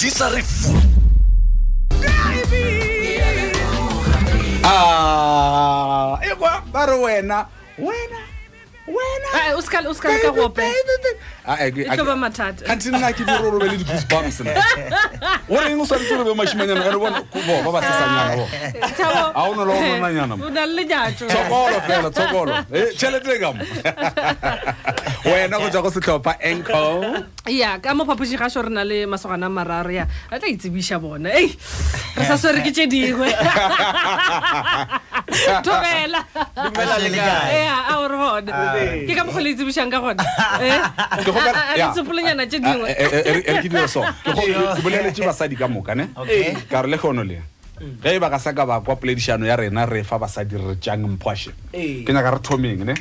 di sa re fu a ekwa ba re wena wena wenakante ah, eh, ah, nna ke dirorobe le di-goosebumps na goreng o swaretse robe mašimanyana ore bona ba ba sesanyana bona ga o nola o nonanyanatshokolo fela tshokolo eh, tšhelete e kamo wena go tswa go setlhopha ancle ya ka mo phapoši gašo re na le masogana mararo ya a tla itsebiša bona. Ei re sa swere ke tše dingwe. Thobela a ore gona ke ka mokgwa le itsebišang ka gona ya. ditsepolenyana tše Ah, dingwe. Eh, eh, eh, basadi ka moka ne? Okay. ka re le kgono le ge e ba ka sa ka ba kwa poledišano ya rena re fa basadi re tšang mphoše. Ee. ke nyaka re thomeng ne?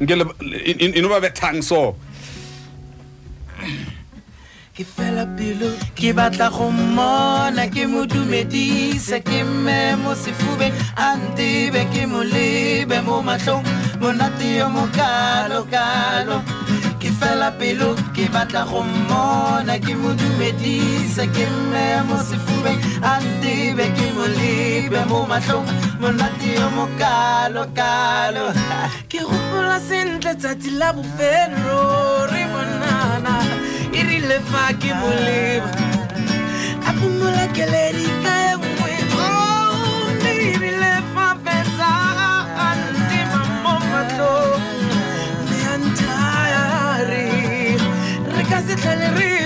Nke le- e- e- eno ba bethang so ke fela pelo ke batla go mmona ke mo dumedise ke mme mo sefubeng a ntebe ke mo lebe mo matlhong monate yo mokalokalo ke fela pelo ke batla go mmona ke mo dumedise ke mme mo sefubeng a ntebe ke mo lebe mo matlhong monate yo mokalokalo ke gopola sentle tsatsi la bofelo re bonana e rile fa ke moleba a phomola keledi ka e nngwe Oh, ne erile fa fetsa a ntima mo matlhong ne a nthaya re re ka se tlhole re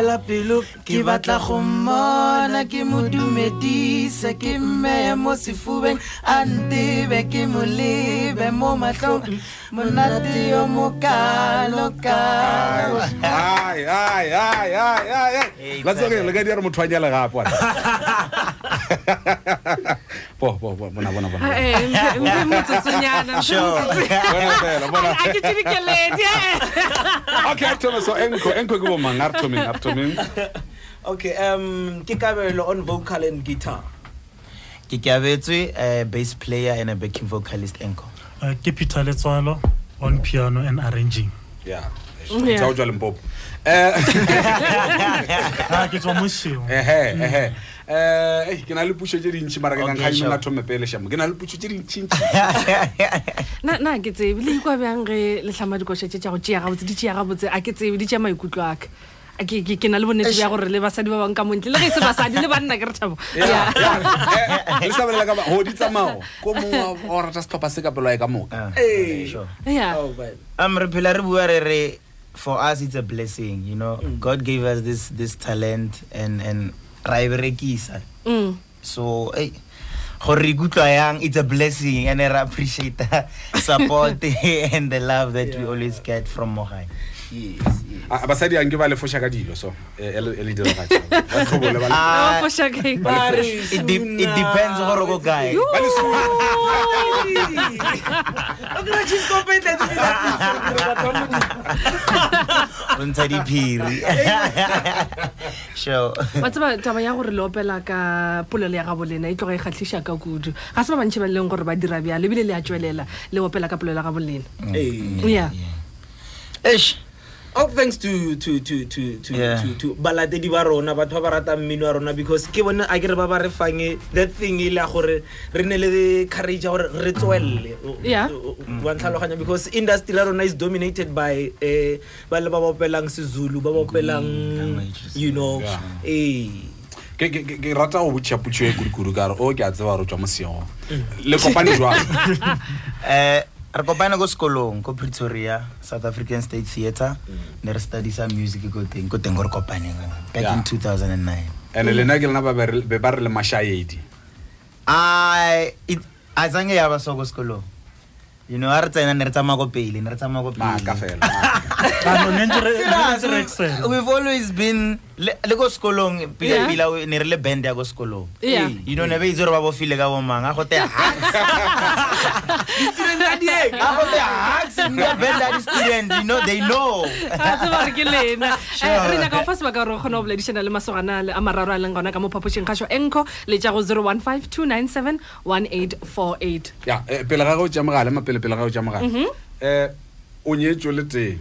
fela pelo ke batla go mmona ke mo dumedisa ke mmeye mo sefubeng a ntebe ke mo lebe mo matlhong monate yo mokalokalo la ka motho a nyale gape Poh, poh, poh, buona, buona, buona. Eh, mi è venuto sognata. Buona bella, buona. Anche ci richieleti, eh. Okay, Arthur, so enko, enko kubo man, Arthur min, Arthur min. Okay, ähm, um, kikabelo on vocal and guitar. Kikabetswe, a äh, bass player and a backing vocalist enko. Äh, uh, ke Peter Letswalo on piano and arranging. Yeah. Tsaujwa Limpopo. Eh. Ha ke tswa mo shimo. Ehe, ehe. Eh ke na le pušo tše dintšhi mara ke sure. nna thome pele shamo. Ke na le pušo tše dintšhintši. Na na ke tsebe. Le ikwa bjang ge le tlhama dikoša tše tša go tšea gabotse di tšea gabotse a ke tsebe di tšea maikutlo aka ke- na le bonnete bja gore le basadi ba bang ka montle le ge e se basadi le banna ke re thabo. Eh, le sa bolela ka go di tsamago ko mongwe o rata setlhopha se ka pelo ya ka moka. Ah, sure. Ya. Oh, um re phela re bua re re for us it's a blessing you know. God gave us this this talent and and ra e berekisa Mm. so hey gore re ikutlwa yang it's a blessing and re appreciate the support and the love that we always get from mogai yes, yes. Ah, basadi anke ba lefoša ka dilo so eh, e le e le diragatša ba tlhobole ba le- Ah, Ba foša kae? Ba le Ba foša. re it, de- it depends gore go kae o ntsha diphiri sure. Wa tseba taba ya gore le opela ka polelo ya gabo lena e tloga e kgatlhiša ka kudu. Ga se ba bantšhi ba e leng gore ba dira bjalo ebile le a tswelela le opela ka polelo ya gabo lena. Hey. ya Eish. All thanks to to to to to Yeah. to, to balatedi ba rona batho ba ba ratang mmino wa rona because ke bone a ke re ba ba re fange that thing e le ya gore re ne le courage ya gore re tswelele Yeah. o- o- wa ntlhaloganya because industry la rona is dominated by eh ba le ba ba opelang sezulu ba ba opelang you know Yeah. eh ke ke- ke- ke rata go botšha potšo e kudukudu ka re o ke a tseba gore o tswa mosego le kopane jwang Eh, re kopane ko sekolong ko pretoria south african state theatre. Mm. Ne re studisa music ko teng ko teng ko re kopaneng back Yeah. in 2009 and-e lena ke lena be ba re le mašaedi ai it- a zange ya ba so ko sekolong. You know a re tsena ne re tsamaya ko pele ne re tsamaya ko pele. Fela maaka. ano ne ntse re- ne re ntse re excel. we've always been le ko sekolong pila-pila ne re le band ya ko sekolong. You know ne ba itse gore ba bofile ka bomang a gote a di-student you know they know. A tseba re ke lena. Eh, re nyaka go fa sebaka gore o kgone go boledišana le masogana le- a mararo a leng gona ka mo phapošeng. Kgašo enco le tša go 015 297 1848 ya eh, pele ga go tša mogale mapele pele ga go tša mogale um o nyetso le teng.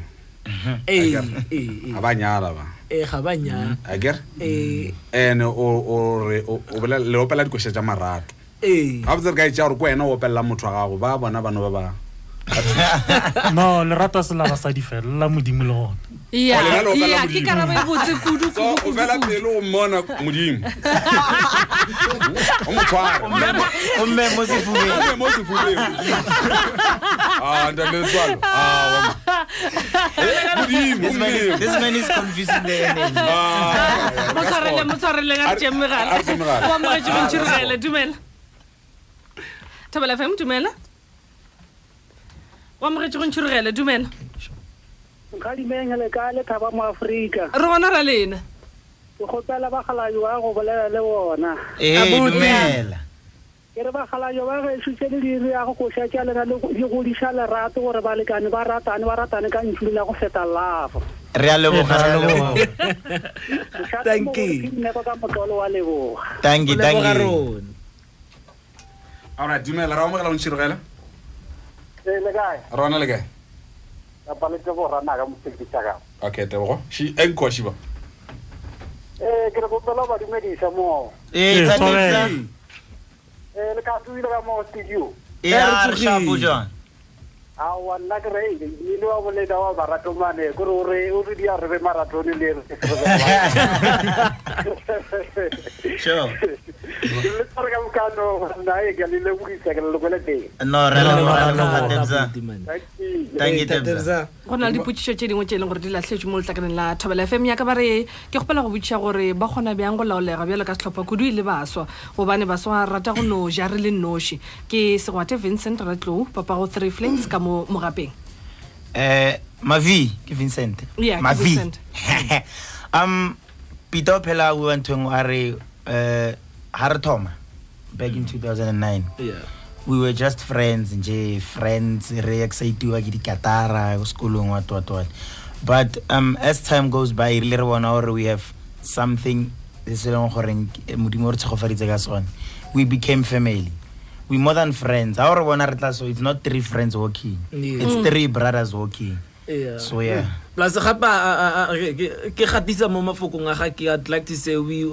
Ee ga ba nyala ba ee ga ba nyana akere ee and o o re o o bolela- le opela dikoša tša marato. Ee ga botse re ka etša gore ko wena o opelela motho wa gago ba bona bano ba ba no lerato se la basadi fela la modimo le gona ke karabo e botse kuduo fela pele o mmona modimo. O motshwareomme mo sefubengmotshwarele motshwareleng a re tšeng megala o amogetse bontšhirogele dumela. Thobela fm dumela. O amogetse go ntšhirogele dumela. Nkgadimengele ka le thaba mo aforika re gona ra lena ke kgopela bagalajo ba go bolela le bona. Eh, dumela. ke re bagalajo ba gešo tse le dire ya go koša tša lena le go- di godiša lerato gore balekane ba ratane ba ratane ka la go feta lafo Re a leboga, re a leboga. Thank you. neko ka motlolo wa leboga. Thank you, alright dumela. Ra omogela o e le kae? Rona le kae ka palete go rana ka moseketša kago okay tebogo. Enko shiba ee eh, ke re kopela ba dumediša moo ee le ka tuile ka moo studio. Awa nna ke re ile e wa boleda wa baratomane kore o re o re di a re be maratone le re. go na le dipotsiso tse dingwe tse e leng gore di latlhetswe mo letlakaneng la thobela fm yaka ba re ke gopela go botšiša gore ba kgona bjang go laolega bjalo ka setlhopha kudu e le baswa gobane baswa rata go no ja re le noši ke segwate vincent ratlou papa go three flames ka mo mogapeng um Mavi, ke Vincent. Mavi. Vincent. um, Peter o phela a bua ntho engwe eh, a re thoma back in mm. 2009 Yeah. we were just friends nje friends re excitiwa ke dikatara ko sekolong what what what. But um, as time goes by re re bona gore we have something se leng goreng modimo re tshegofaditse ka sone. We became family. We more than friends. Ha o re bona re tla so it's not three friends walking. Yeah. it's mm. three brothers walking. Yeah. so yeah plus gape ke ke gatisa mo mafokong a ga ke i'd like to say we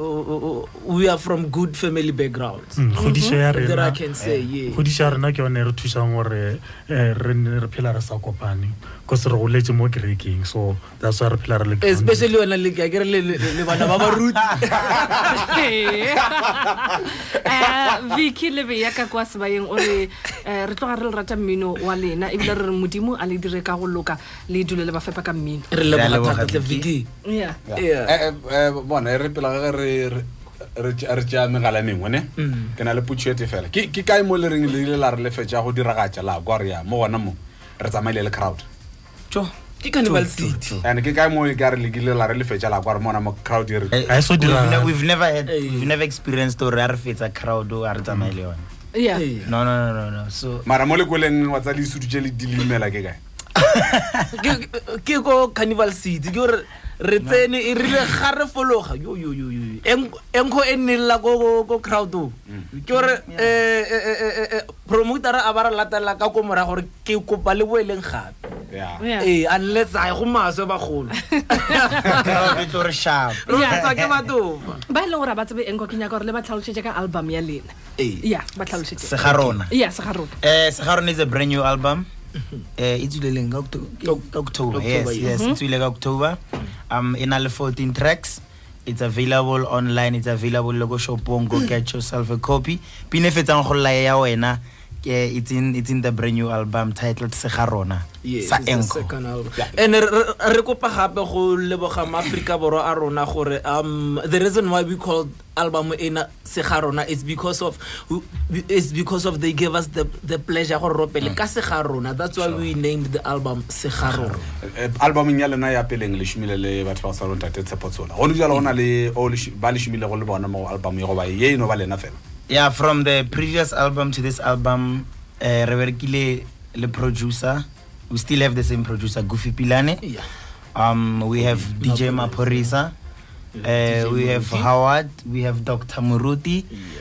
we are from good family backgrounds. Mm, kgodišo ya that i rena can say yeah. kgodišo ya rena ke yone re thusang gore eh, re nne re phela re sa kopane cause re goletse mo kerekeng so that's why re phela re le grounded. especially wena le ka kere le le- le bana ba baruti. Um vicky lebe yaka kwa sebayeng o re re tloga re le rata mmino wa lena ebile re re modimo a le dire ka go loka le dule le ba fepa ka mmino re Re a leboga leboga, thata tle Vicky. viki yeah. Yeah. bona e re pela ga re re- tšea megala mengwe ne? Mm. ke na le potšhoete fela. Ke kae mo le reng le ile la re lefetša go diragatša la kwa re ya mo gona mo re tsamaile le crowd. Ke carnival city. and ke kae mo e ka re lekile la re lefetša la kwa re mona mo crowd e re Eh, so we've never had Eh. we've never experienced gore a re fetsa crowd a re tsamaye le yone no no no no no. So mara mo lekoleng wa tsa disutu tše le di limela ke kae Ke- ke ko carnival city ke gore re tsene e rile ga re fologa. Yo yo yo yo Eng- enkgo e nnelela ko ko- ko crowd o ke gore eh, eh, eh, eh, promotera a ba re latelela ka ko mora gore ke kopa le boeleng gape. Ya. Yeah ee unless a go maswe bagolo. Crowd tlo re sharp roetsa ke batofa ba e leng gore a ba tsebe enko ke nyaka gore le ba tlhalosetse ka album ya lena. Ee. ya ba tlhalosetse. Se ga rona ya se ga rona Eh, is a brand new album. Eh, tswile ka Octo- ke- ka October. Yes, yes, e tswile ka October. Um, e na le 14 tracks. It's available online. It's available le ko shopong. Go get yourself a copy. Pine e fetsang go lla ya wena eh, it's in it's in the brand new album titled segarona Yes, sa it's the Encore. second album. and re- re re kopa gape go leboga maaforika borwa a rona gore um the reason why we called album ena sega rona is because of is because of they gave us the, the pleasure gore ropele ka sega rona that's why we named the album sega rona Eh, albumeng ya lena ya peleng le šomile le batho ba sa rontate tshepotsola gone jalo go na le o le ba le šomilego le bona mo album ye goba ye eno ba lena fela yeah from the previous album to this album uh, re berekile le producer. We still have the same producer goofy pilane. Yeah. um we have dj Maphorisa Uh, we have howard we have dr muruti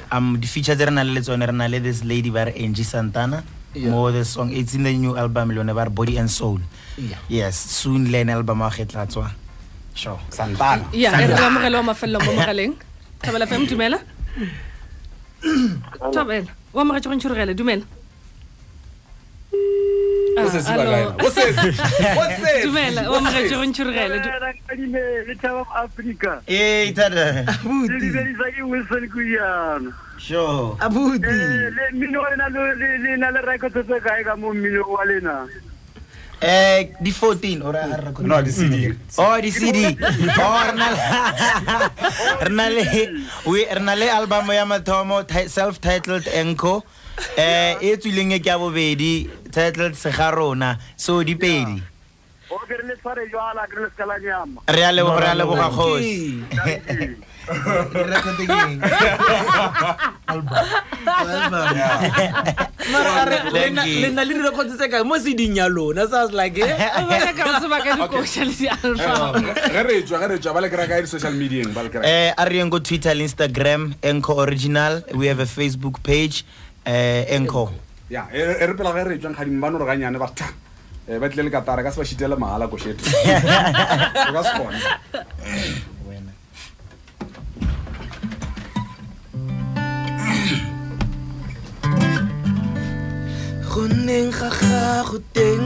um the features tse re nang le tsone re na le this lady ba re angie santana. Yeah. mo the song it's in the new album le yone ba re body and soul. Yeah. yes soon le ene album a getla tswa. Sure. Santana. Ya e re amogele wa mafelelo mo mogaleng. Thobela fm dumela thobela o amogetse go ntšhorogela dumela. Ah, dumela o amogetse go ntšhorogela abuti. Eh, mmino le na le record tse kae ka mo mmino wa lena? Eh di 14 ora a record no di cd oh di cd oh re na le- re na le we re na le album ya mathomo self titled Encore eh e tswileng e ke ya bobedi titled segarona. So di pedi. O ke re le tshware jwala ke re le sekala nyama. Re a leboga re a leboga Eh, Recontegging. Alba. Alba. Mara le na le re khotsetse ka mo seding ya lona. So I was like, eh, di social si alba. Ga re tswa ga re tswa ba le kra ka social media ba le kra. Eh, a re go Twitter, Instagram, Enco Original. We have a Facebook page, eh Enco. Yeah, e re pela ga re tswa ga di mbano re ga nyane ba tha. Eh ba tle le ka ka se ba shitela mahala go. Ka se kona. Go nneng ga gago teng.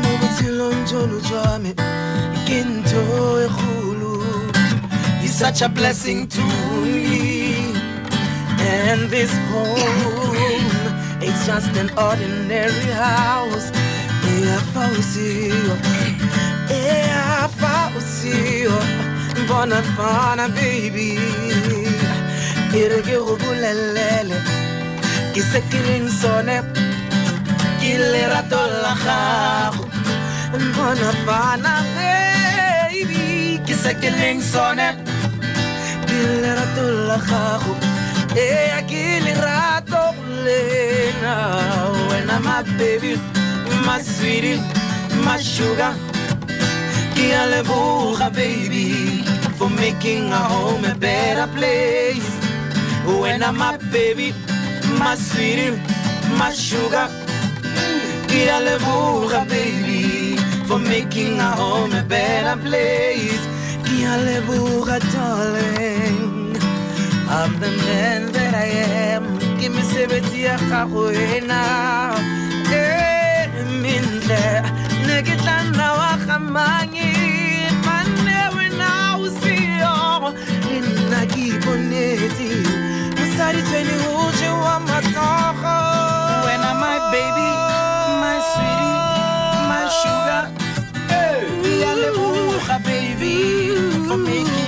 Mo botshelong jono jwa me ke ntho e kgolo. You're such a blessing to me. And this home it's just an ordinary house. Yeah fausio yeah fausio bona fana baby. Ere ke go bolelele ke se ke leng sone ke lerato la gago. Bona fana baby ke se ke leng sone ke lerato la gago. Ea ke lerato lena wena my baby my sweetie my sugar. Ke a leboga baby for making our home a better place. When I'm my baby, my sweetie, my sugar. Kia lebuga, baby, for making our home a better place. Kia lebuga, darling. I'm the man that I am. Give me sebeti ya gagoena. Eh, mintle, nekitana wa gamangi. Fane wena usio, nna ke tshwene o jewa matsogo. Wena my baby, my sweetie, my sugar. We are lebuga, baby, for making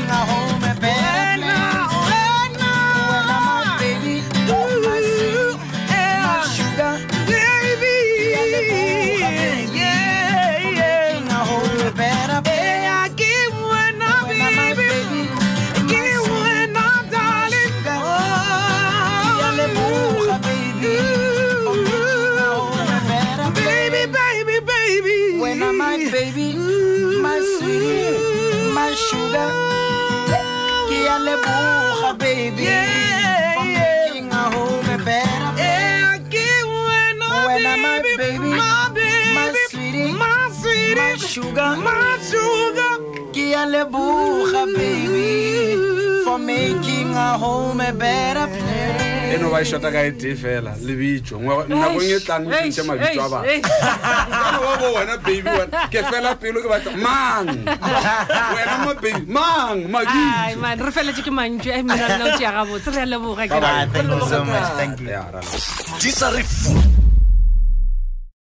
my sugar. Kia baby. For making our home a better place. e no ba e shota ka e tee fela lebitso nakong e tlang le mabitso a bana wa bo wena baby wena ke fela pelo ke batla mang wena mo baby mang ai mabitso re feletse ke mantšu ai mina nna o tšea gabotse re a leboga ke Bye-bye. Thank you so much thank you Ya, ra leboha. di sa re fu